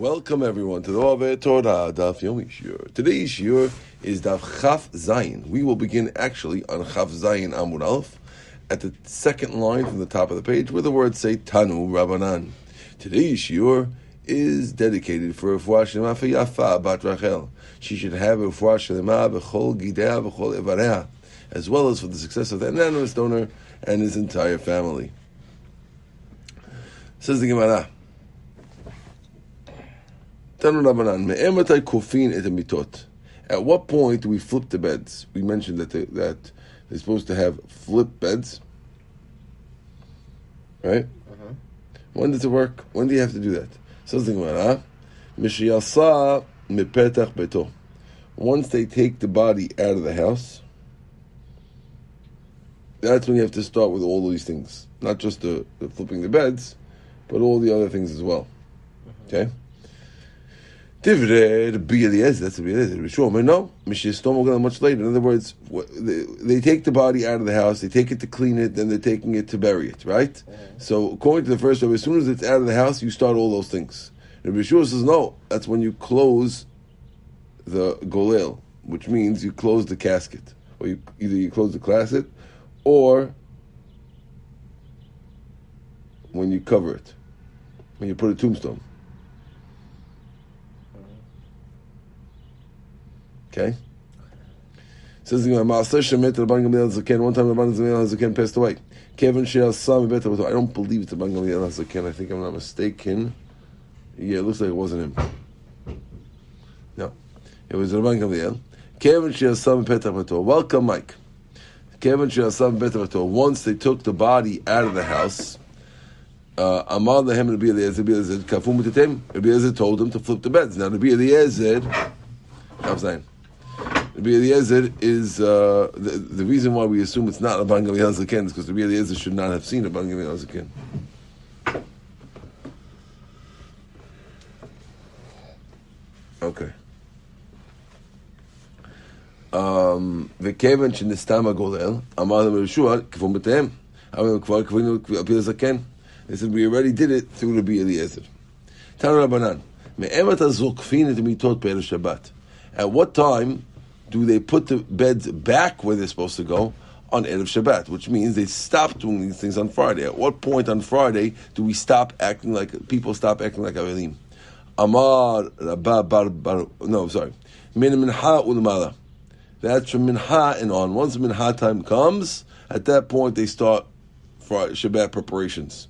Welcome everyone to the Ove Torah Daf Yomi Shiur. Today's Shiur is Daf Chaf Zayin. We will begin actually on Chaf Zayin Amud Aleph at the second line from the top of the page where the words say Tanu Rabbanan. Today's Shiur is dedicated for Refuah Shlema for Yafa Bat Rachel. She should have Refuah Shlema b'chol Gidea b'chol Ivareha, as well as for the success of the anonymous donor and his entire family. Says the Gemara. Tanu Rabbanan, me'ematai kofin et mitot. At what point do we flip the beds? We mentioned that they, that they're supposed to have flip beds, right? Uh-huh. When does it work? When do you have to do that? Says the Gemara, Mishiyasa mipetach beto. Once they take the body out of the house, that's when you have to start with all these things. Not just the, the flipping the beds, but all the other things as well. Okay? Divrei Rabbi Eliezer, that's Rabbi Eliezer. Rishon, no, Mishistom much later. In other words, they, they take the body out of the house, they take it to clean it, then they're taking it to bury it, right? Mm-hmm. So according to the first Rabbi, as soon as it's out of the house, you start all those things. Rabbi Yehoshua says, no, that's when you close the golel, which means you close the casket. Or you, either you close the casket, or when you cover it, when you put a tombstone. Okay? Says the Maaseh Shemet Rabban Gamliel Zaken. One time Rabban Gamliel Zaken passed away. Kevin Sheal Sam Bet I don't believe it's the Rabban Gamliel Zaken. I think I'm not mistaken. Yeah, it looks like it wasn't him. No, it was the Rabban Gamliel. Kevin Sheal Sam Bet Welcome, Mike. Kevin Sheal Sam Bet Once they took the body out of the house. Uh, Amar lehem Rabbi Eliezer, Rabbi Eliezer, kafum. Rabbi Eliezer told them to flip the beds. Now Rabbi Eliezer, I'm saying, Rabbi Eliezer is uh, the, the reason why we assume it's not Rabban Gamliel Zaken is because Rabbi Eliezer should not have seen Rabban Gamliel Zaken. Okay. Um, וכיוון שנסתם הגולל, אמר להם יהושע, כפום בתיהם. אבל כבר כפינו על פי הזקן. They said, we already did it through Rabbi Eliezer. תנו רבנן, מאמת הזוקפין את המיטות בערב שבת. At what time do they put the beds back where they're supposed to go on Erev Shabbat, which means they stop doing these things on Friday. At what point on Friday do we stop acting like people stop acting like Avelim? Amar Rabba Bar no sorry. Min Minha Ulmala. That's from Minha and on. Once Minha time comes, at that point they start Friday, Shabbat preparations.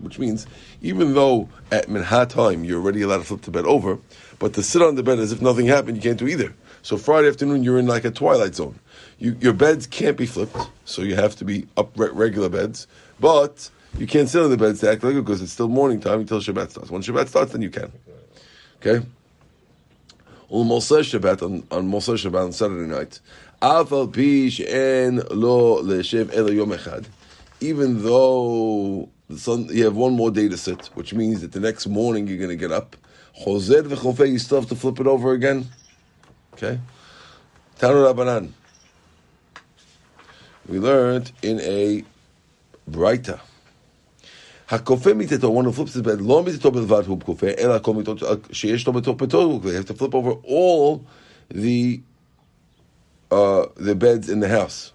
Which means even though at Minha time you're already allowed to flip the bed over, but to sit on the bed as if nothing happened, you can't do either. So Friday afternoon you're in like a twilight zone. You, your beds can't be flipped, so you have to be up regular beds, but you can't sit on the beds to act like it because it's still morning time until Shabbat starts. When Shabbat starts, then you can. Okay? Ul Moshe Shabbat on, on Moshe Shabbat on Saturday night. Afal pi she'en lo le'shev elo yom echad. Even though the sun, you have one more day to sit, which means that the next morning you're going to get up. Chozer v'chofei, you still have to flip it over again. Okay? Tanu Rabbanan. We learned in a Braita. הכופה מיתתו, one who flips his bed, לא מיתתו בלבד הוא כופה, אלא כל מיתות שיש לו בתוך ביתו הוא כופה. You have to flip over all the, uh, their beds in the house.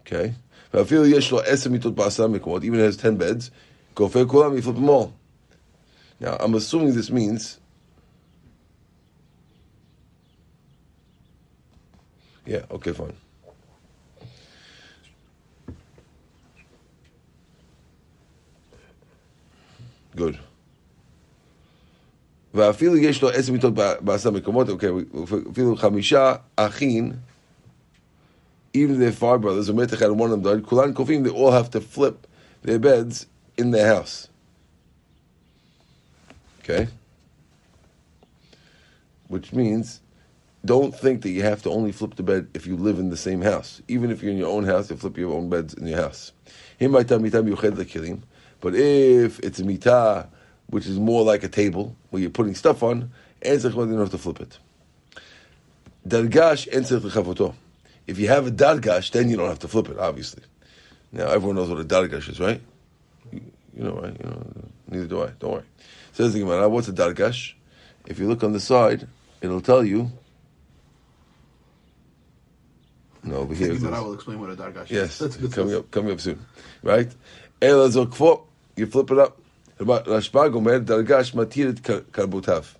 Okay? Even if it has 10 beds, go fair kulam, you flip them all. Now, I'm assuming this means. Yeah, okay, fine. Good. ואפילו יש לו עשר מיטות בעשרה מקומות, אוקיי, אפילו חמישה אחים, even their five brothers, או מת אחד and one of them died, כולן קופים, they all have to flip their beds in their house. Okay? Which means don't think that you have to only flip the bed if you live in the same house. Even if you're in your own house, you flip your own beds in your house. But if it's a mitah, which is more like a table where you're putting stuff on, and you don't have to flip it. Dargash If you have a dargash, then you don't have to flip it, obviously. Now, everyone knows what a dargash is, right? You, you know, right? You know, neither do I. Don't worry. Says the Gemara, what's a dargash? If you look on the side, it'll tell you. No, over here. I will explain what a dargash Yes, is. That's coming up, coming up soon, right? You flip it up. Rashbag omer dargash matirit karbutav.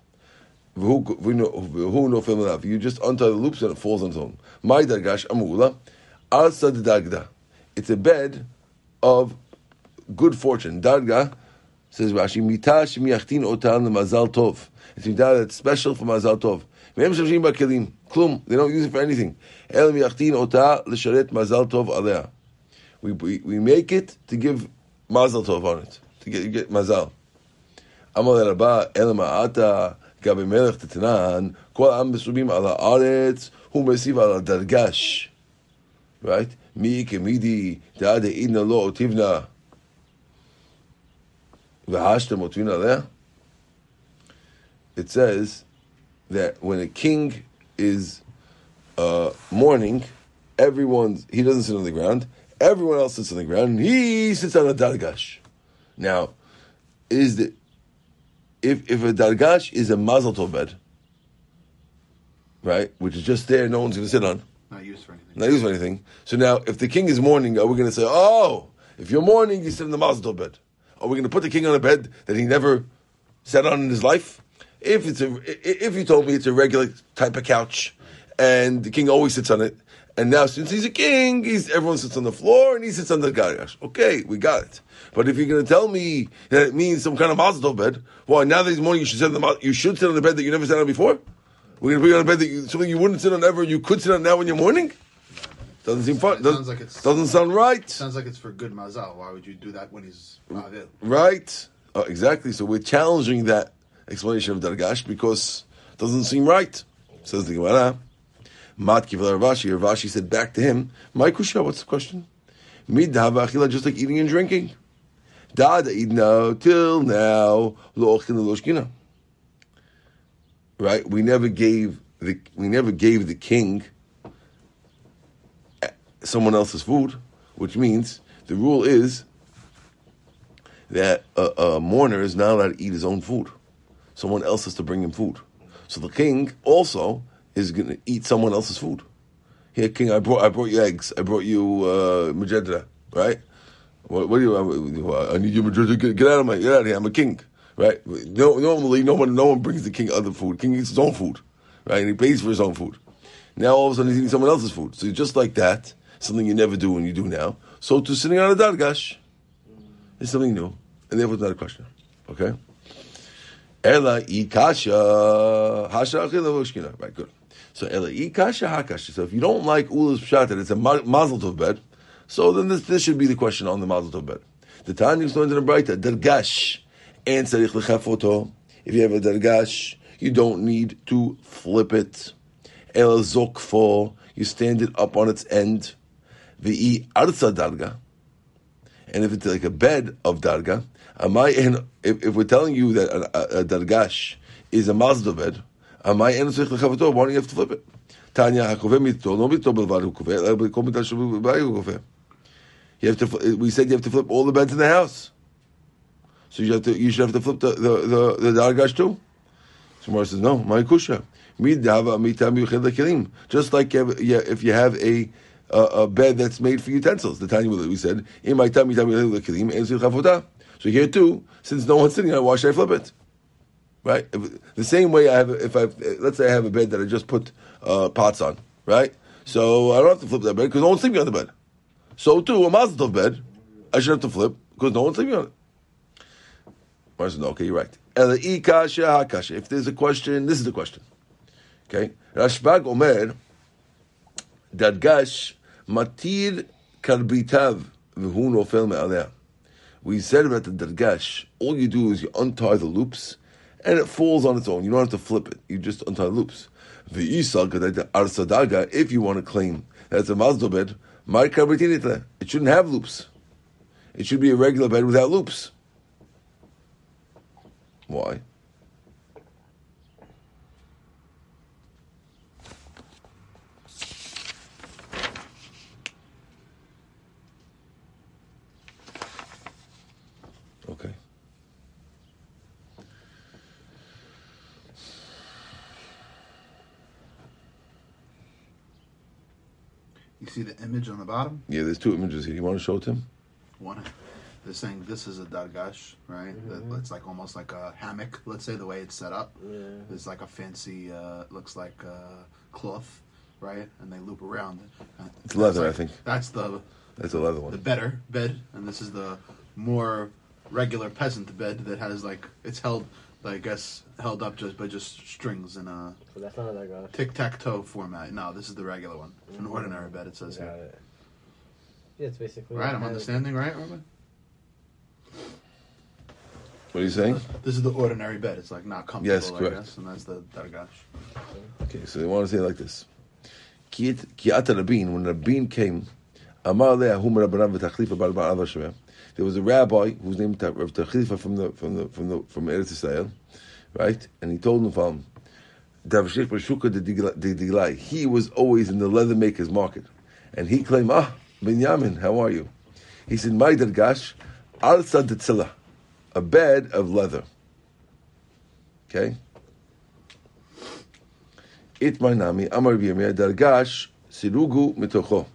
Who no film enough? You just untie the loops and it falls on its own. My dargash amula, alsa dagda. It's a bed of good fortune. Darga says Rashi mitash miyachtin otan mazal tov. It's mitah that's special for mazal tov. They don't use it for anything. El miyachtin ota l'sharet mazal tov alea. We, we, we make it to give mazal tov on it to get, get mazal. Amal Rabba Gabi Melech Tetanan Kol Am Ala Aretz Hu Mesiv Ala Dargash Right? Mi Kemidi Da'ad Lo Otivna V'Hashtem It says that when a king is uh, mourning, everyone he doesn't sit on the ground. Everyone else sits on the ground. he sits on a dargash. Now, is the if if a dargash is a mazel tov bed, right, which is just there, no one's going to sit on, Not used for anything. not used for anything. So now, if the king is mourning, are we going to say, oh, if you're mourning, you sit in the mazel tov bed? Are we going to put the king on a bed that he never sat on in his life? If it's a, if you told me it's a regular type of couch, and the king always sits on it, and now since he's a king, he's everyone sits on the floor and he sits on the garage. Okay, we got it. But if you're going to tell me that it means some kind of mazel bed, well, now that he's mourning, you should sit on the you should sit on the bed that you never sat on before. We're going to put you on a bed that you, something you wouldn't sit on ever, you could sit on now when you're mourning. Doesn't seem fun. It Doesn't, sounds like it's- doesn't sound right. Sounds like it's for good mazal. Why would you do that when he's ma'avil? Right. Oh, exactly. So we're challenging that explanation of Dargash because it doesn't seem right. Says the Gemara. Mat kivel Rav Ashi. Ravashi said back to him, My kusha, what's the question? Mid dahava achila, just like eating and drinking. Da da idna, till now, lo. Right? We never gave the we never gave the king eh, someone else's food, which means the rule is that a, a mourner is not allowed to eat his own food. Someone else has to bring him food. So the king also is going to eat someone else's food. Here, king, I brought I brought you eggs. I brought you uh, majeda, right? What, what do you? I need you majeda. Get, get out of my get out of here. I'm a king, right? No, normally, no one no one brings the king other food. King eats his own food, right? And he pays for his own food. Now all of a sudden he's eating someone else's food. So just like that, something you never do when you do now. So to sitting on a dargash is something new, and therefore it's not a question. Okay. Ela ikasha hasha. Right, good. So. So if you don't like ula's pshat that it's a ma- mazel tov bed, so then this, this should be the question on the mazel tov bed. The Tanya going to the Braita dergash and tzarich lechafoto. If you have a dergash, you don't need to flip it. Ela zokfo. You stand it up on its end. V'i arza darga. And if it's like a bed of darga, am I in, if, if we're telling you that a, a, a dargash is a mazda bed, am I in tzich lechavato? Why don't you have to flip it? Tanya hakove mito, no mito belvad hukove. We said you have to flip all the beds in the house. So you have to. You should have to flip the the the, the dargash too. So Gemara says no. My kusha. Midava mitam yuched lekelim. Just like if you have a a, bed that's made for utensils. The Tanya we said, "In my time, mitam yuched lekelim and chavodah." So here too, since no one's sitting on it, why should I flip it? Right. The same way I have, if I let's say I have a bed that I just put uh, pots on, right? So I don't have to flip that bed because no one's sleeping on the bed. So too, a mazel tov bed, I should have to flip because no one's sleeping on it. Gemara says, no, okay, you're right. If there's a question, this is the question. Okay? Rashbag Omer, Dargash matir karbitav v'hu nofel me'aleh. We said about the Dargash, all you do is you untie the loops and it falls on its own. You don't have to flip it. You just untie the loops. If you want to claim that it's a mazdo bed. It shouldn't have loops. It should be a regular bed without loops. Why? You see the image on the bottom? Yeah, there's two images here. You want to show it to him? One, they're saying this is a dargash, right? That It's like almost like a hammock. Let's say the way it's set up. Yeah. There's like a fancy, uh, looks like uh, cloth, right? And they loop around. It's leather, that's I think. That's the That's a leather one. the better bed, and this is the more regular peasant bed that has like it's held, I guess, held up just by just strings in a So that's not that gosh. tic tac toe format. No, this is the regular one, an ordinary bed. It says Got here. it. Yeah, it's basically. Right, I'm understanding, right, Ruben? What are you saying? This is the ordinary bed. It's like not comfortable, Yes, I correct. guess, and that's the dargash. Okay, so they want to say it like this. Ki ata Rabin, when the Rabin came, Amar lea hum Rabbanan v'tachlifa bar bar Ava Shemeh. There was a rabbi whose name was Rav Tachlifa from the from the from the from Eretz Israel, right? And he told him from. He was always in the leather maker's market, and he claimed, Ah, Binyamin, how are you? He said, My dargash al a bed of leather. Okay. It my nami Amar Yirmiyah Dargash Sirugu Mitocho.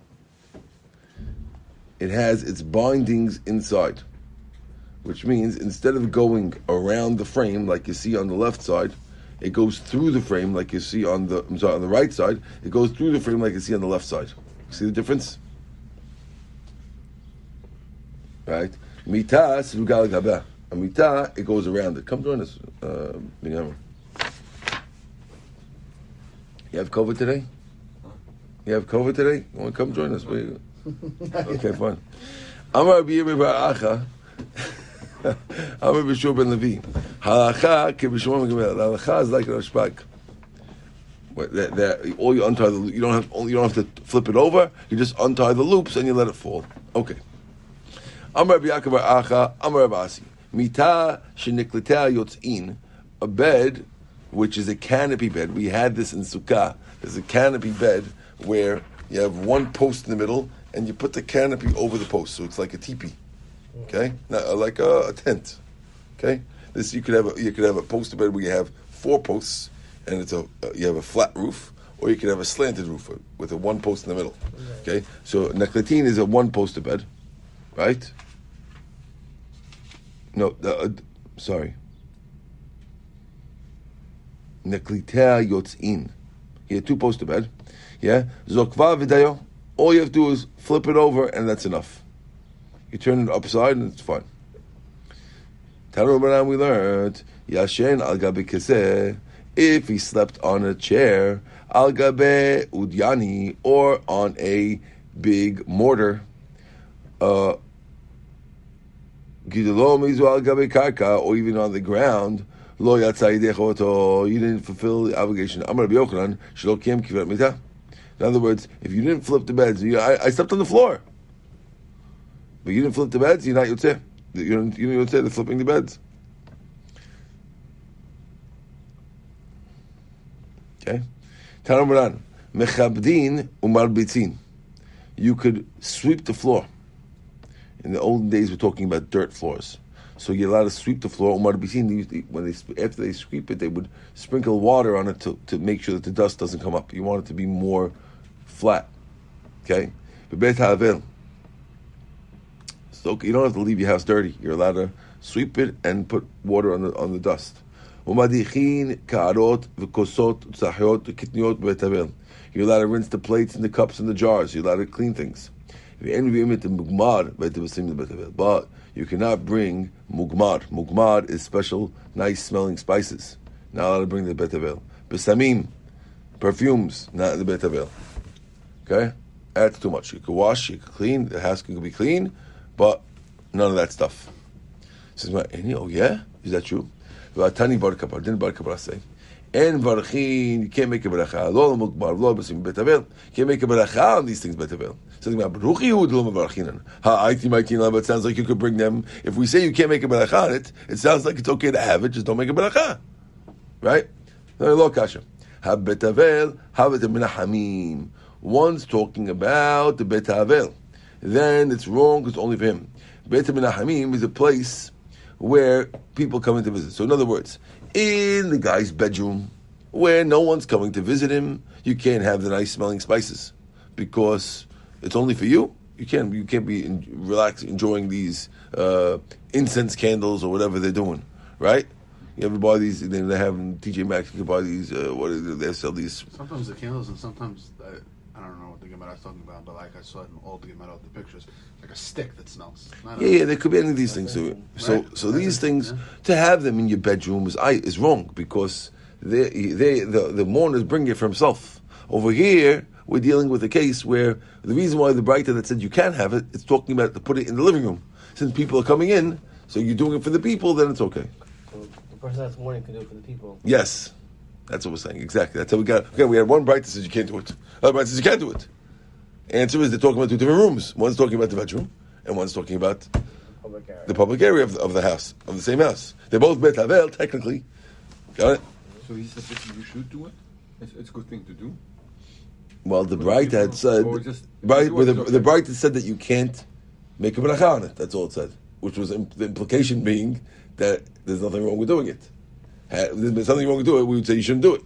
It has its bindings inside, which means instead of going around the frame like you see on the left side, it goes through the frame like you see on the I'm sorry, on the right side. It goes through the frame like you see on the left side. See the difference? Right? Mita Gabeh. A mita, it goes around it. Come join us, uh. You have COVID today? You have COVID today? You want to come join us? Where okay, fine. Amar Rabbi Yirmiyah bar Acha. Amar Bishur ben Levi. Halacha kibishur ben Gamel. Halacha is like a shpag. That, that, all you untie the you don't have you don't have to flip it over. You just untie the loops and you let it fall. Okay. Amar Rabbi Yaakov Acha. Amar Rabbi Asi. Mita sheniklita yotzin. A bed which is a canopy bed. We had this in Sukkah. There's a canopy bed where you have one post in the middle and you put the canopy over the post, so it's like a teepee. Okay, Not, uh, like a, a tent. Okay, this you could have a, you could have a poster bed where you have four posts and it's a uh, you have a flat roof, or you could have a slanted roof with a one post in the middle. Okay, so nekletin is a one poster bed, right? No, the, uh, sorry. Neklitea yotzin. He had two poster bed. Yeah, zokva v'dayo. All you have to do is flip it over, and that's enough. You turn it upside, and it's fine. Tanu Baran, we learned yashen al keseh. If he slept on a chair, al gabe udyani, or on a big mortar, uh, or even on the ground, lo you didn't fulfill the obligation. Amar Yochanan, shelo kiem mitah. In other words, if you didn't flip the beds, you, I, I slept on the floor, but you didn't flip the beds, you're not yotzeh. You're, you're yotzeh, they're flipping the beds. Okay? Tanam mechabdin umarbitzin. You could sweep the floor. In the olden days, we're talking about dirt floors. So you're allowed to sweep the floor. Umar Bisin, they used to- when they after they sweep it, they would sprinkle water on it to, to make sure that the dust doesn't come up. You want it to be more flat. Okay? Bebet Ha'avel. So you don't have to leave your house dirty. You're allowed to sweep it and put water on the on the dust. You're allowed to rinse the plates and the cups and the jars. You're allowed to clean things. But you cannot bring mugmar. Mugmar is special, nice smelling spices. Not allowed to bring the betavel. Besamim, perfumes, not the betavel. Okay? That's too much. You can wash, you can clean, the house can be clean, but none of that stuff. Says, "What, any- oh yeah? Is that true? Tani bar kapar, bar kapar say? En varchin, you can't make a beracha. Lo mukbar, lo besim bet avel. You can't make a beracha on these things bet avel. Says, "Baruch Yehud lo mavarchinan." Ha, aiti maitin but it sounds like you could bring them. If we say you can't make a beracha on it, it sounds like it's okay to have it, just don't make a beracha. Right? No, lo kasha. Ha bet avel, ha bet hamim. One's talking about the bet avel. Then it's wrong, it's only for him. Bet hamim is a place where people come in to visit. So, in other words, in the guy's bedroom, where no one's coming to visit him, you can't have the nice smelling spices because It's only for you. You can't you can't be in, relax enjoying these uh, incense candles or whatever they're doing, right? You ever buy these? Then they have TJ Maxx. You can buy these. Uh, what they sell these? Sometimes the candles and sometimes I, I don't what the Gemara is talking about, but like I saw it in all the Gemara of the pictures, like a stick that smells. Yeah, yeah. There could be any of these things. So, so, Right. so these Right. things Yeah. to have them in your bedroom is I is wrong because they they the the mourners bring it for himself. Over here, we're dealing with a case where the reason why the Braita that said you can't have it, it's talking about to put it in the living room. Since people are coming in, so you're doing it for the people, then it's okay. So the person that's mourning can do it for the people. Yes, that's what we're saying. Exactly. That's how we got. Okay, we had one bright that says you can't do it. Other bright says you can't do it. Answer is they're talking about two different rooms. One's talking about the bedroom, and one's talking about Public area. the public area of, of the house, of the same house. They're both Bet Havel, technically. Got it? So he said that you should do it. It's, it's a good thing to do. Well, the What bright do had said, Or just- right, well, the, it, the okay. bright had said that you can't make a bracha on it. That's all it said. Which was im- the implication being that there's nothing wrong with doing it. Had, if there's something wrong with doing it, we would say you shouldn't do it.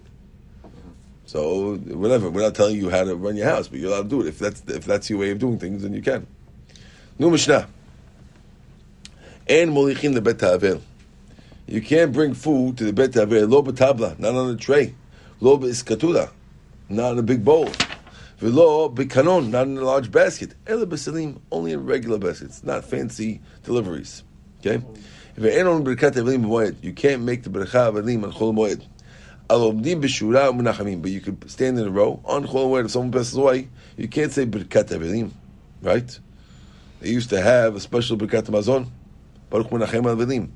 So whatever, we're not telling you how to run your house, but you're allowed to do it. If that's if that's your way of doing things, then you can. Nu Mishnah. And molichin the bet havel. You can't bring food to the bet havel lo betabla, not on a tray, lo beiskatula, not in a big bowl, velo bikanon, not in a large basket. Ela b'salim, only in regular baskets, not fancy deliveries. Okay. If you can't make the berachah avelim on chol moed. But you could stand in a row on chol moed. If someone passes away, you can't say berkat avelim, right? They used to have a special berkat mazon, baruch menachem avelim.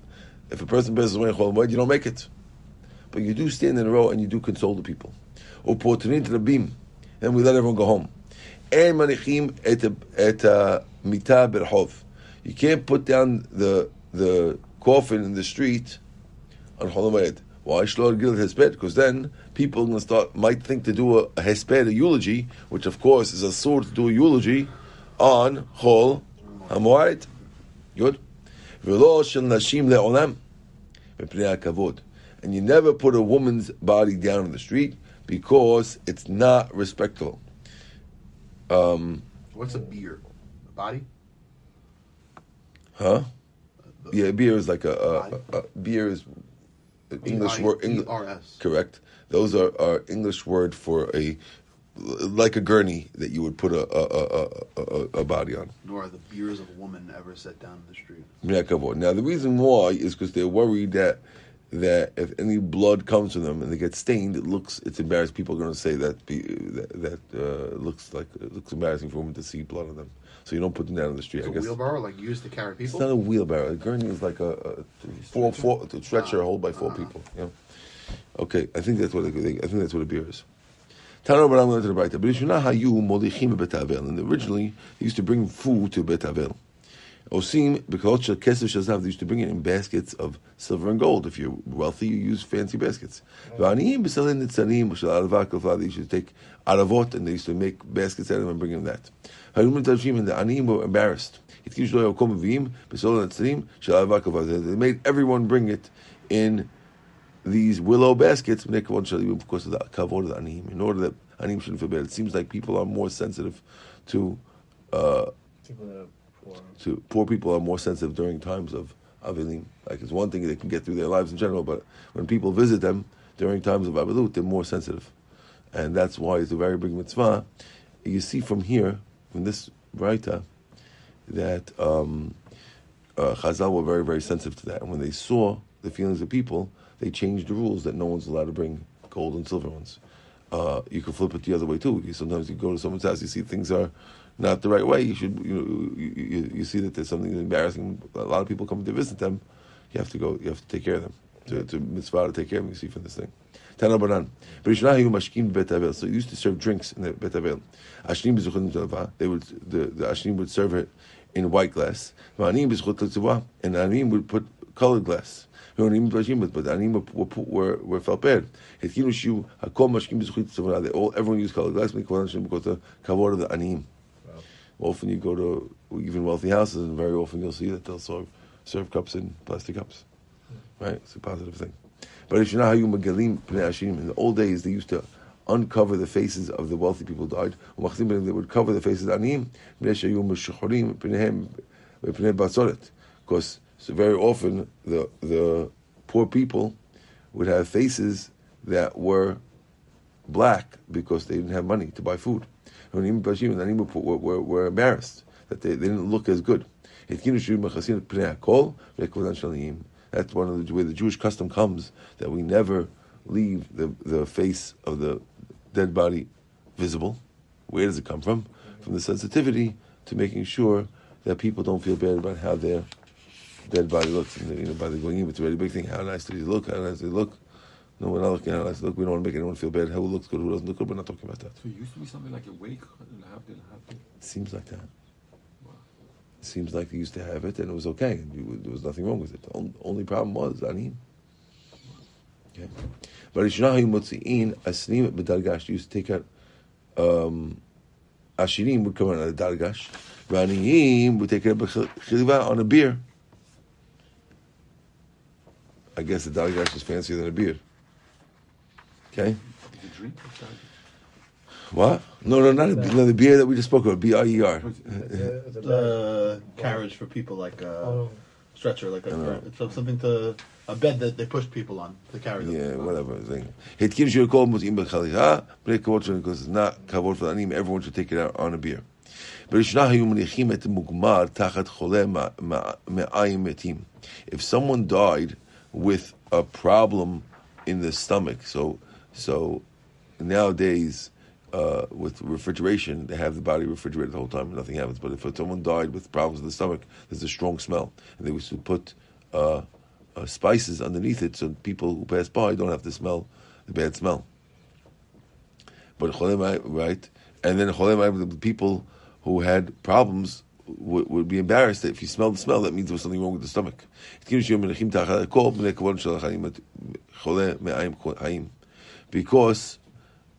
If a person passes away on chol moed, you don't make it, but you do stand in a row and you do console the people. U'potinit rabim, and we let everyone go home. And manichim et uh, mita berhov. You can't put down the the coffin in the street on Chol Hamoed. Why Shlor Gil Hesped? Because then people to start might think to do a, a Hesped, a eulogy, which of course is a sword to do a eulogy on Chol Hamoed. Good. V'lo shel nashim le'olam hakavod. And you never put a woman's body down in the street because it's not respectful. Um, What's a beer? A body? huh? The- Yeah, beer is like a, a, a, a beer is English word. Correct. Those are, are English word for a like a gurney that you would put a a, a, a, a, body on. Nor are the beers of a woman ever set down in the street. Yeah, kavod. Now the reason why is because they're worried that that if any blood comes from them and they get stained, it looks it's embarrassing. People are going to say that be, that, that uh, looks like it looks embarrassing for women to see blood on them. So you don't put them down in the street. It's I a guess wheelbarrow, like used to carry people. it's not a wheelbarrow. A gurney is like a, a four four a stretcher ah. hold by four ah. people. Yeah. Okay, I think that's what it, I think that's what a beer is. I'm going to the right. But you know how you molichim bet and originally they used to bring food to bet havel. Osim because kesef shazav they used to bring it in baskets of silver and gold. If you're wealthy, you use fancy baskets. V'aniyim b'salin nitzanim b'shal alavak They used to take aravot and they used to make baskets out of them and bring them that. Harim tavshim and the aniyim were embarrassed. It gives you kom v'im b'salin nitzanim shal alavak They made everyone bring it in these willow baskets because of the kavod of the anim. In order that anim shouldn't feel bad. It seems like people are more sensitive to uh, Are poor. people are more sensitive during times of avilim. Like it's one thing they can get through their lives in general, but when people visit them during times of avilut, they're more sensitive, and that's why it's a very big mitzvah. You see from here, from this writer, that um, uh, Chazal were very, very sensitive to that, and when they saw the feelings of people, they changed the rules that no one's allowed to bring gold and silver ones. Uh, you can flip it the other way too. Sometimes you go to someone's house, you see things are not the right way. You should, you, know, you, you, you see that there's something embarrassing. A lot of people come to visit them. You have to go. You have to take care of them. To, to mitzvah to take care of them. You see from this thing. Tana banan. Berishnah mashkim bet. So they used to serve drinks in the bet avel. Ashnim. They would the the ashnim would serve it in white glass. V'anim bezuchot mitzvah. And anim would put colored glass. But but anim were were were felt bad. Hitkinu shiu hakol mashkim bezuchot mitzvah. They all everyone used colored glass. Because the kavod of the anim often you go to even wealthy houses, and very often you'll see that they'll serve, serve cups in plastic cups. Right? It's a positive thing. But it's how you magalim In the old days, they used to uncover the faces of the wealthy people who died. They would cover the faces of anim, because so very often the the poor people would have faces that were black because they didn't have money to buy food. And even Bashim and Anim were, were, were embarrassed that they, they didn't look as good. That's one of the way the Jewish custom comes that we never leave the, the face of the dead body visible. Where does it come from? From the sensitivity to making sure that people don't feel bad about how their dead body looks. And you know, by the going in, it's a very big thing. How nice do they look? How nice do they look? No, we're not looking at nice look. We don't want to make anyone feel bad. Who looks good, who doesn't look good. We're not talking about that. So it used to be something like a wake. It seems like that. It seems like they used to have it, and it was okay. There was nothing wrong with it. The only problem was anim. Okay. But Ishnahi Mutzi'in Asnim B'Dargash used to take out um, Ashirim would come out of the Dargash. Raniyim would take it B'Chiliva on a beer. I guess the Dargash is fancier than a beer. Okay. What? No, no, not, a, no, the beer that we just spoke about, B I E R. The carriage for people like a stretcher, like a, something to a bed that they push people on to carry them. Yeah, whatever. It gives you a call, ah, but because it's not kavod for the anim. Everyone should take it out on a beer. If someone died with a problem in the stomach, so so nowadays uh, with refrigeration, they have the body refrigerated the whole time and nothing happens. But if someone died with problems in the stomach, there's a strong smell, and they used to put uh, uh, spices underneath it so people who pass by don't have to smell the bad smell. But cholem, right? And then cholem, the people who had problems would, would be embarrassed that if you smell the smell, that means there was something wrong with the stomach. Because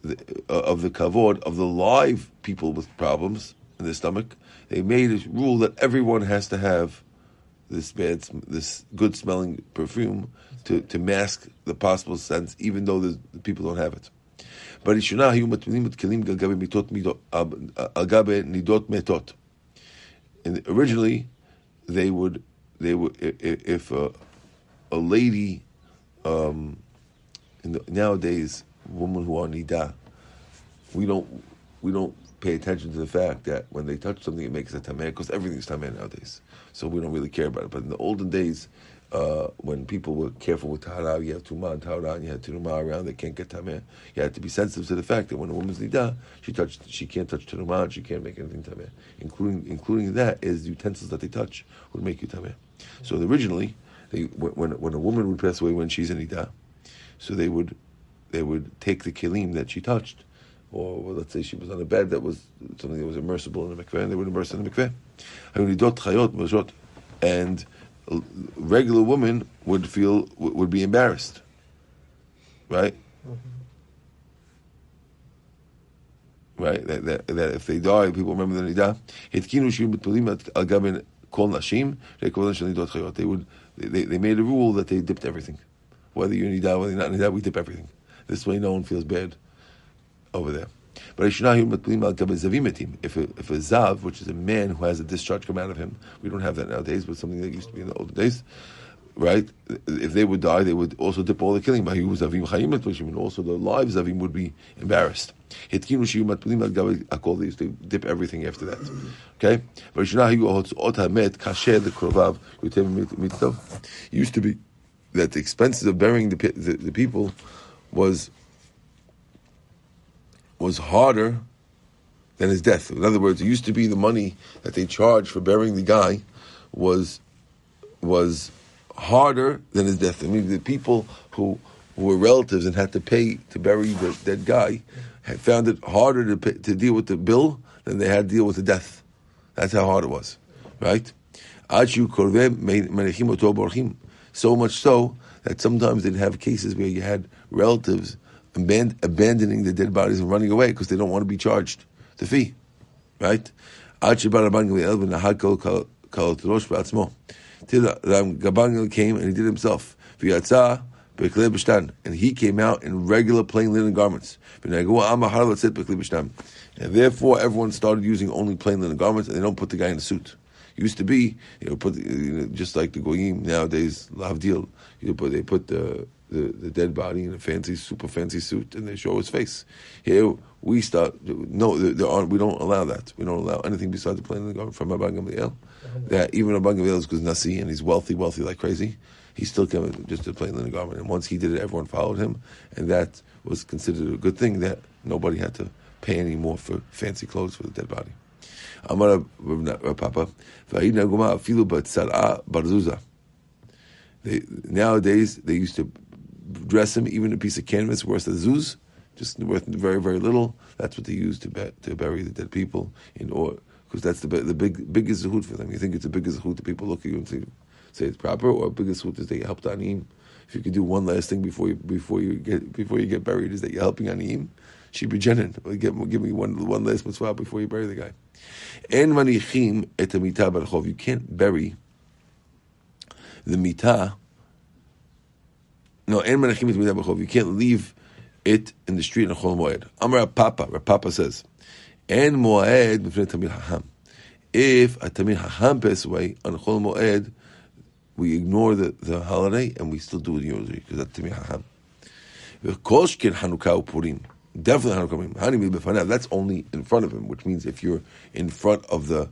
uh, of the kavod of the live people with problems in their stomach, they made a rule that everyone has to have this bad, this good smelling perfume to, to mask the possible sense, even though the, the people don't have it. And originally, they would they would if a, a lady um, the, nowadays women who are nida, we don't we don't pay attention to the fact that when they touch something, it makes a tameh because everything's tameh nowadays. So we don't really care about it. But in the olden days, uh, when people were careful with tahara, you have tumah and tahara, and you had turumah around, they can't get tameh. You had to be sensitive to the fact that when a woman's nida, she touched, she can't touch turumah, and she can't make anything tameh. Including including that is the utensils that they touch would make you tameh. So originally, they, when when a woman would pass away when she's in nida, so they would they would take the kilim that she touched, or well, let's say she was on a bed that was something that was immersible in the mikveh, and they would immerse in the mikveh. Hayunidot chayot mashot, And regular woman would feel would be embarrassed, right? Mm-hmm. Right, that, that, that if they die, people remember the nidah. Hitkinu shirim b'tpilim al gaben kol nashim rekovan shel nidot chayot. They would they, they made a rule that they dipped everything, whether you're nidah, whether you're not nidah, we dip everything. This way, no one feels bad over there. But if a, if a zav, which is a man who has a discharge come out of him, we don't have that nowadays, but something that used to be in the olden days, right? If they would die, they would also dip all the killing. But also the live zavim would be embarrassed. They used to dip everything after that. Okay? Used to be that the expenses of burying the, the, the people was was harder than his death. In other words, it used to be the money that they charged for burying the guy was was harder than his death. I mean, the people who, who were relatives and had to pay to bury the dead guy had found it harder to pay, to deal with the bill than they had to deal with the death. That's how hard it was, right? So much so that sometimes they'd have cases where you had relatives aban- abandoning the dead bodies and running away because they don't want to be charged the fee, right? Till Gabangal came and he did himself. And he came out in regular plain linen garments. And therefore, everyone started using only plain linen garments, and they don't put the guy in a suit. Used to be, you know, put you know, just like the goyim nowadays, lavdil. You know, they put the, the the dead body in a fancy, super fancy suit, and they show his face. Here we start. No, there, aren't. We don't allow that. We don't allow anything besides the plain linen garment from Rabban Gamliel. That even Rabban Gamliel is because nasi and he's wealthy, wealthy like crazy. He still came just a plain linen garment, and once he did it, everyone followed him, and that was considered a good thing. That nobody had to pay any more for fancy clothes for the dead body. Amar Papa, "Va'idna guma afilu barzuza." Nowadays, they used to dress him even a piece of canvas worth a zuz, just worth very very little. That's what they use to be, to bury the dead people in or because that's the the big biggest zehut for them. You think it's the biggest zehut that people look at you and say, say it's proper, or biggest zehut is they helped aniyim. If you could do one last thing before you before you get before you get buried, is that you're helping aniyim. Genin. Give, give me one one last mitzvah before you bury the guy. En manichim et barchov. You can't bury the mita. No, en manichim et barchov. You can't leave it in the street in Chol Moed. Amar Papa. Papa says, en moed b'fnei tamid haham. If a tamid haham passes away on Chol Moed, we ignore the, the holiday and we still do the rosary because that's tamid haham. V'koshkin Hanukkah Purim. Definitely Hanukkah Purim. Hani b'fanav. That's only in front of him, which means if you're in front of the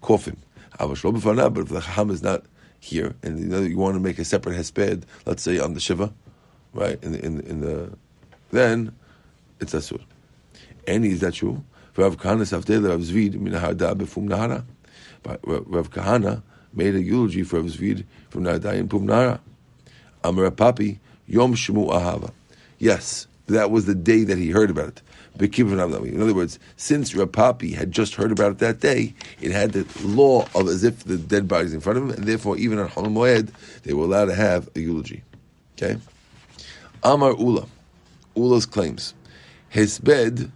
coffin. Avashlo b'fanav, but if the Chacham is not here, and you, know, you want to make a separate hesped, let's say on the Shiva, right, in the, in, in the, then it's asur. And is that true? Rav Kahana Savdele Rav Zvid min b'fum nahara. Rav Kahana made a eulogy for Rav Zvid from Nahada in Pum Nahara. Amar Papi Yom Shemu Ahava. Yes, that was the day that he heard about it. In other words, since Rapapi had just heard about it that day, it had the law of as if the dead body is in front of him, and therefore even on Hol Moed, they were allowed to have a eulogy. Okay? Amar Ula. Ula's claims. Hesped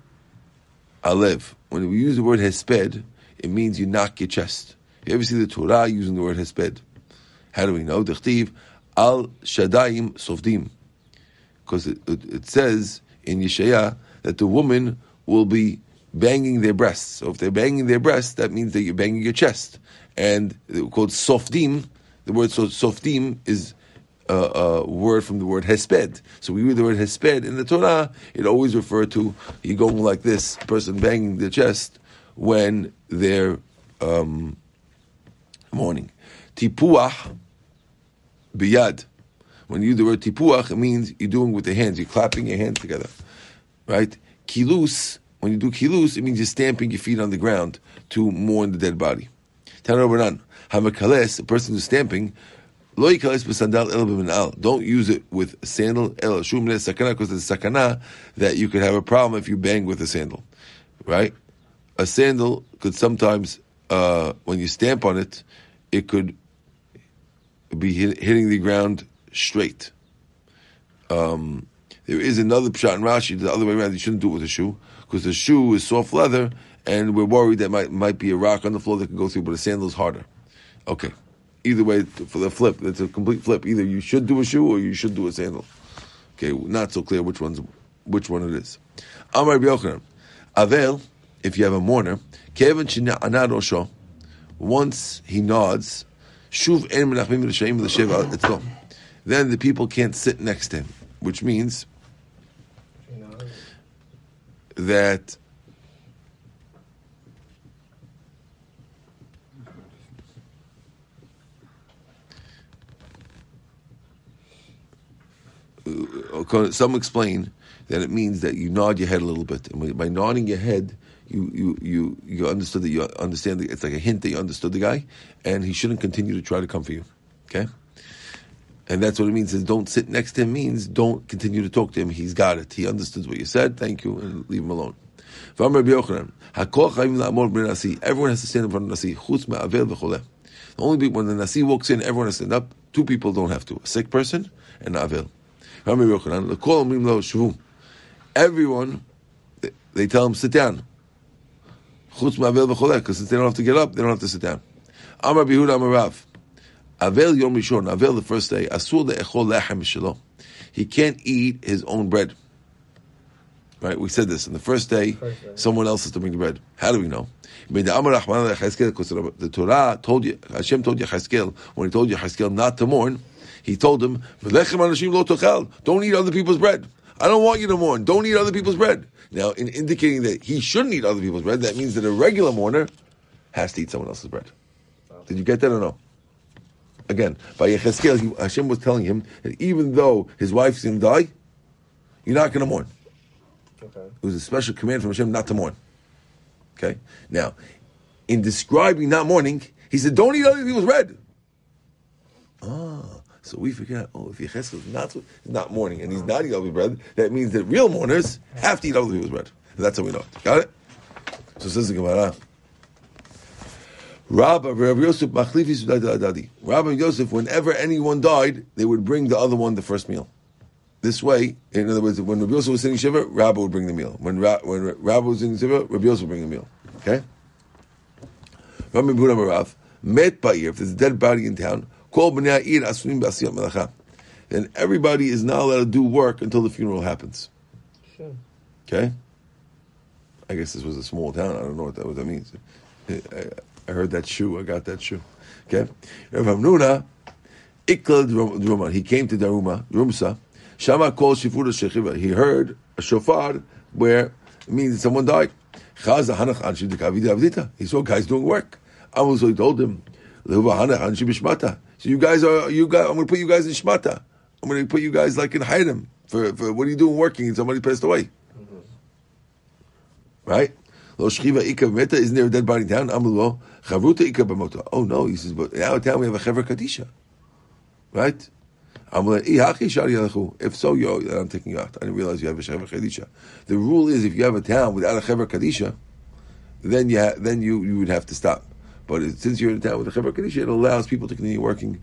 Alev. When we use the word hesped, it means you knock your chest. You ever see the Torah using the word hesped? How do we know? Dechtiv Al Shadaim Sofdim. Because it, it, it says in Yeshaya that the woman will be banging their breasts. So if they're banging their breasts, that means that you're banging your chest. And called softim, the word so, sofdim is a, word from the word hesped. So we read the word hesped in the Torah, it always referred to you going like this, person banging their chest when they're um, mourning. Tipuach biyad. When you use the word tipuach, it means you're doing with the hands, you're clapping your hands together. Right? Kilus, when you do kilus, it means you're stamping your feet on the ground to mourn the dead body. Tana Rabbanan, Hamakales, a person who's stamping, Lo yikales el b'minal. Don't use it with a sandal el shum sakana because there's sakana that you could have a problem if you bang with a sandal, right? A sandal could sometimes, uh, when you stamp on it, it could be hit, hitting the ground straight. Um, there is another pshat in Rashi the other way around. You shouldn't do it with a shoe because the shoe is soft leather, and we're worried that might might be a rock on the floor that can go through, but a sandal is harder. Okay, either way for the flip, it's a complete flip. Either you should do a shoe or you should do a sandal. Okay, not so clear which one's which one it is. Amar Yochanan, Avel, if you have a mourner, Kevin Rosho, once he nods, Shuv En Menachmim L'Shaim L'Sheva Etzlo. Then the people can't sit next to him, which means that some explain that it means that you nod your head a little bit, and by nodding your head, you you you you understood that you understand. It's like a hint that you understood the guy, and he shouldn't continue to try to come for you. Okay. And that's what it means. Is don't sit next to him means don't continue to talk to him. He's got it. He understood what you said. Thank you, and leave him alone. Everyone has to stand in front of nasi. The only people when the nasi walks in, everyone has to stand up. Two people don't have to: a sick person and an avel. V'amar Rabbi Yochanan, "L'kol omrim lo shvu." Everyone, they- tell him sit down. Because since they don't have to get up, they don't have to sit down. Avel Yom Rishon, Avel the first day, Asur le'echol lechem shelo. he can't eat his own bread. Right? We said this. On the first day, First day. someone else has to bring the bread. How do we know? Because the Torah told you, Hashem told Yecheskel, when he told Yecheskel not to mourn, he told him, "V'lechem anashim lo tochel." Don't eat other people's bread. I don't want you to mourn. Don't eat other people's bread. Now, in indicating that he shouldn't eat other people's bread, that means that a regular mourner has to eat someone else's bread. Did you get that or no? Again, by Yecheskel, he- Hashem was telling him that even though his wife's going to die, you're not going to mourn. Okay. It was a special command from Hashem not to mourn. Okay? Now, in describing not mourning, he said, don't eat other people's bread. Ah, so we out, oh, if Yecheskel is not, not mourning and he's not eating other people's bread, that means that real mourners have to eat other people's bread. That's how we know it. Got it? So says the Gemara. Rabbi Rabbi Yosef Rabbi Yosef, whenever anyone died, they would bring the other one the first meal. This way, in other words, when Rabbi Yosef was sitting Shiva, Rabbi would bring the meal. When, Ra- when Rabbi was sitting Shiva, Rabbi Yosef would bring the meal. Okay? Rabbi Marav, met Ba'ir, if there's a dead body in town, call Ir Asunim B'asiyat Melacha. Then everybody is not allowed to do work until the funeral happens. Sure. Okay? I guess this was a small town. I don't know what that, what that means. I, heard that shoe. I got that shoe. Okay? Rav Hamnuna, Ikla Druman. He came to Daruma, Rumsa. Shama called Shifura Shechiva. He heard a shofar where it means someone died. Chaza Hanach Anshi Dekavida Avdita. He saw guys doing work. So he told him, Lehuva Hanach Anshi Bishmata. So you guys are, you guys, I'm going to put you guys in Shmata. I'm going to put you guys like in Haidem. For, for what are you doing working and somebody passed away? Mm-hmm. Right? Lo shchiva ika meta, isn't there a dead body in town? Amulo, chavruta ika. Oh no, he says, but in our town we have a chever kadisha. Right? Amule, ihachi shari yalechu. If so, yo, then I'm taking you out. I didn't realize you have a chever kadisha. The rule is if you have a town without a chever kadisha, then you ha- then you, you would have to stop. But it, since you're in a town with a chever kadisha, it allows people to continue working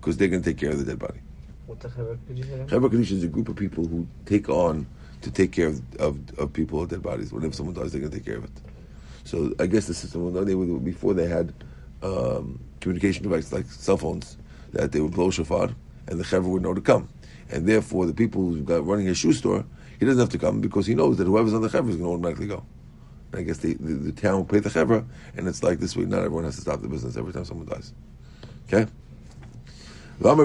because they're going to take care of the dead body. What the hell could you say? Kadisha is a group of people who take on to take care of, of, of people with dead bodies. Whenever someone dies, they're going to take care of it. So I guess the system was they before they had um, communication devices like cell phones that they would blow shofar and the chevra would know to come, and therefore the people who got running a shoe store he doesn't have to come because he knows that whoever's on the chevra is going to automatically go. And I guess they, the, the town will pay the chevra, and it's like this way. Not everyone has to stop the business every time someone dies. Okay. Al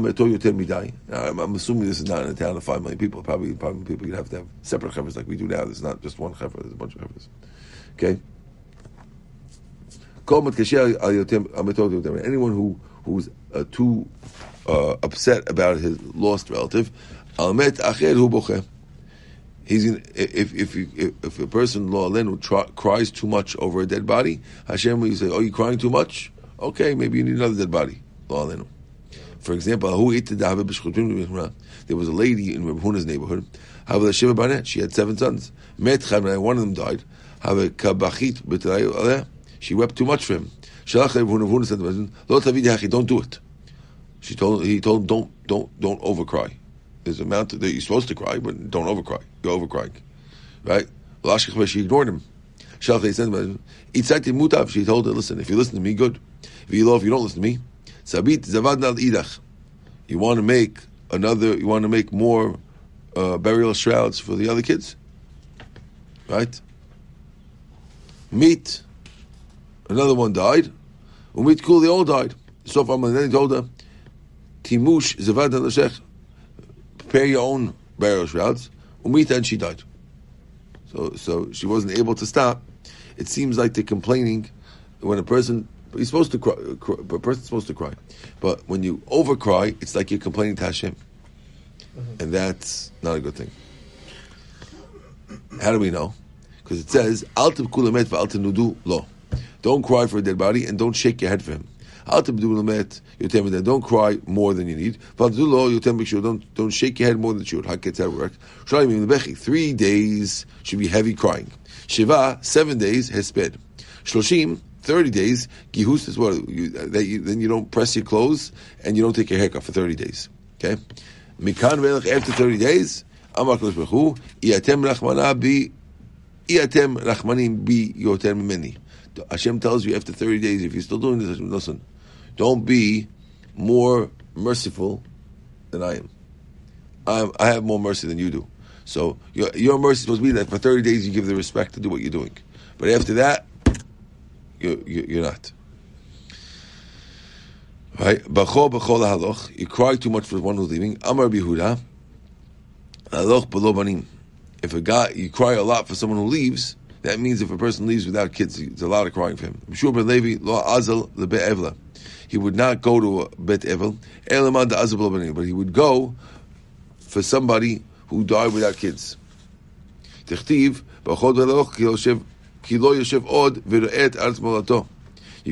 meto yoter midai. Now, I'm, assuming this is not in a town of five million people. Probably, million people, you'd have to have separate chevers like we do now. There's not just one chever. There's a bunch of chevers. Okay. Al yoter al meto yoter midai. Anyone who who's uh, too uh, upset about his lost relative, al met acher hu boche. He's if if if, a person law cries too much over a dead body, Hashem will say, "Oh, you crying too much? Okay, maybe you need another dead body." For example, who ate the There was a lady in Reb Huna's neighborhood. She had seven sons. One of them died. She wept too much for him. Him, "Lo tavid hachi, don't do it." She told he told him, "Don't don't don't overcry." There's a amount that you're supposed to cry, but don't overcry. You're overcrying, right? She ignored him. Him. She told her, "Listen, if you listen to me, good. If you love, if you don't listen to me, sabit zavadna idach. You want to make another. You want to make more uh, burial shrouds for the other kids, right? Meet. Another one died. Umit kul, they all died. So far, then he told her, Timush zavadna l'shech. Prepare your own burial shrouds. Umita, and she died. So, so she wasn't able to stop. It seems like they're complaining when a person you're supposed to cry. cry a person's supposed to cry, but when you overcry, it's like you're complaining to Hashem, mm-hmm. and that's not a good thing. How do we know? Because it says al tibku lemet v'al tenudu lo. Don't cry for a dead body and don't shake your head for him. Al tibdu lemet yotem that don't cry more than you need. V'al tenudu lo yotem b'shur. Don't don't shake your head more than you should. Haketzer work. Shalim lebechi. Three days should be heavy crying. Shiva seven days hesped. Shloshim 30 days, gihus is what? You, you, then you don't press your clothes and you don't take your haircut for 30 days. Okay? Mikan velech after 30 days, Amar Kodesh Baruch Iatem rachmana bi, Iatem rachmanim bi yoter mimeni. Hashem tells you after 30 days, if you're still doing this, listen, don't be more merciful than I am. I'm, I have more mercy than you do. So your, your mercy is supposed to be that for 30 days you give the respect to do what you're doing. But after that, you're, you're, not. Right? B'chol b'chol haloch. You cry too much for one who's leaving. Amar Bihuda. Haloch below banim. If a guy, you cry a lot for someone who leaves, that means if a person leaves without kids, it's a lot of crying for him. Shur ben Levi lo azal the be'evla. He would not go to a bet evel, elaman da azal below banim, but he would go for somebody who died without kids. Tichtiv, b'chol b'chol ki ki lo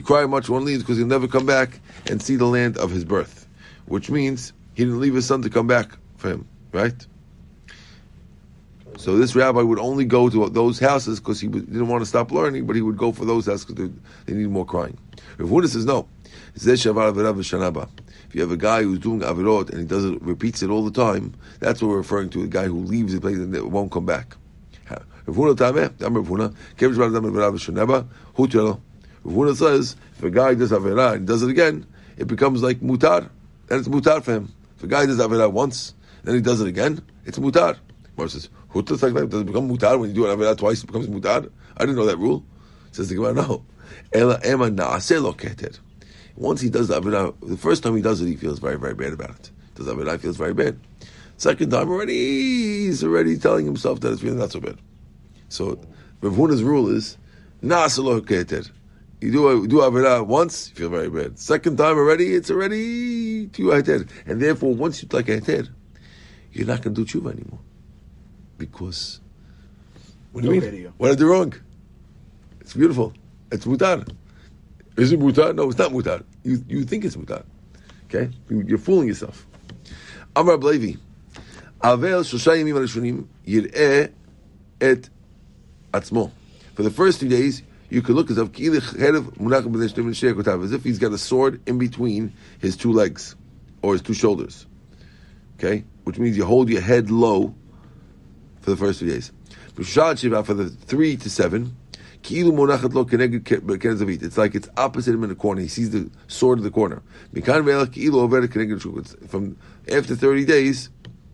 cry much one leaves because he'll never come back and see the land of his birth, which means he didn't leave his son to come back for him, right? So this rabbi would only go to those houses because he didn't want to stop learning, but he would go for those houses because they, need more crying. Rav Huna says no. If you have a guy who's doing avirot and he does it, repeats it all the time, that's what we're referring to. A guy who leaves the place and won't come back. Rav Huna tameh, Amar Rav Huna, kev shavar averav averav v'shanaba, hu telo. Rav Huna says if a guy does avirah and does it again, it becomes like mutar, and it's mutar for him. If a guy does avirah once, then he does it again, it's mutar. Gemara says, "Who does like that? Does it become mutar when you do an avirah twice? It becomes mutar. I didn't know that rule." Says the Gemara, "No." Ela ema naaseh lo keter. Once he does the avirah, the first time he does it, he feels very, very bad about it. Does avirah, he feels very bad. Second time already, he's already telling himself that it's really not so bad. So Rav Huna's rule is naaseh lo keter. You do do avirah once, you feel very bad. Second time already, it's already to heter, and therefore once you like heter, you're not going to do tshuva anymore because what do you No mean? video. What did I do wrong? It's beautiful. It's mutar. Is it mutar? No, it's not mutar. You you think it's mutar. Okay, You- you're fooling yourself. Amar Blevi, Avel shosha yamim harishonim yireh et atzmo. For the first three days, you could look as if he's got a sword in between his two legs or his two shoulders. Okay, which means you hold your head low for the first three days. For the three to seven. It's like it's opposite him in the corner. He sees the sword in the corner. From after thirty days,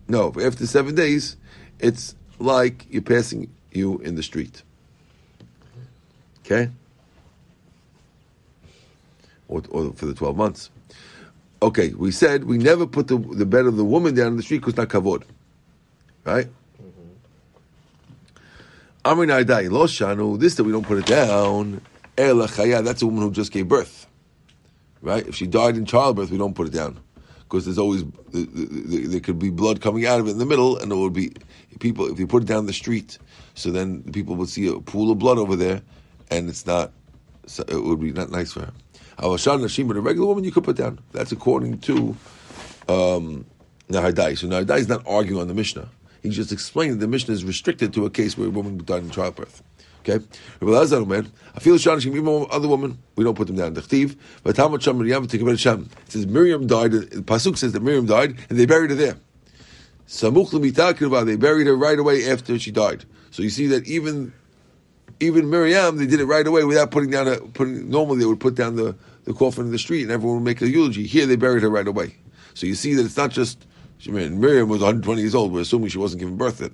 no, after seven days, it's like you're passing you in the street. Okay, or, or for the twelve months. Okay, we said we never put the the bed of the woman down in the street because not kavod, right? Mm-hmm. Amrin Adai, Lo Shanu, this that we don't put it down, Chaya, that's a woman who just gave birth. Right? If she died in childbirth, we don't put it down. Because there's always, the, the, the, there could be blood coming out of it in the middle, and it would be, people, if you put it down the street, so then people would see a pool of blood over there, and it's not, it would be not nice for her. Awashan Nashim, but a regular woman you could put down. That's according to um, Nahadai. So Nahadai is not arguing on the Mishnah. He's just explaining that the Mishnah is restricted to a case where a woman died in childbirth. Okay? Omer, I feel Shanashim, even other woman, we don't put them down. Dechtiv, but how much Miriam to give it says Miriam died, Pasuk says that Miriam died, and they buried her there. Samuch they buried her right away after she died. So you see that even even Miriam, they did it right away without putting down a putting. Normally, they would put down the, the coffin in the street, and everyone would make a eulogy. Here, they buried her right away. So you see that it's not just. Mean, Miriam was 120 years old. We're assuming she wasn't giving birth then.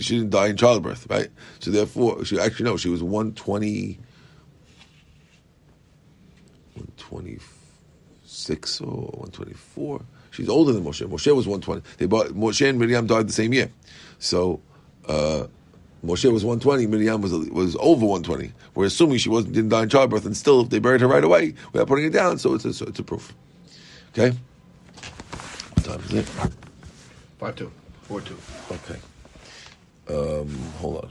She didn't die in childbirth, right? So therefore, she actually no, she was 120, 126 or 124. She's older than Moshe. Moshe was 120. They bought, Moshe and Miriam died the same year. So. Uh, Moshe was 120, Miriam was was over 120. We're assuming she wasn't didn't die in childbirth, and still they buried her right away without putting it down. So it's a, so it's a proof. Okay. What time is it? Five two, four two. Okay. Um, hold on.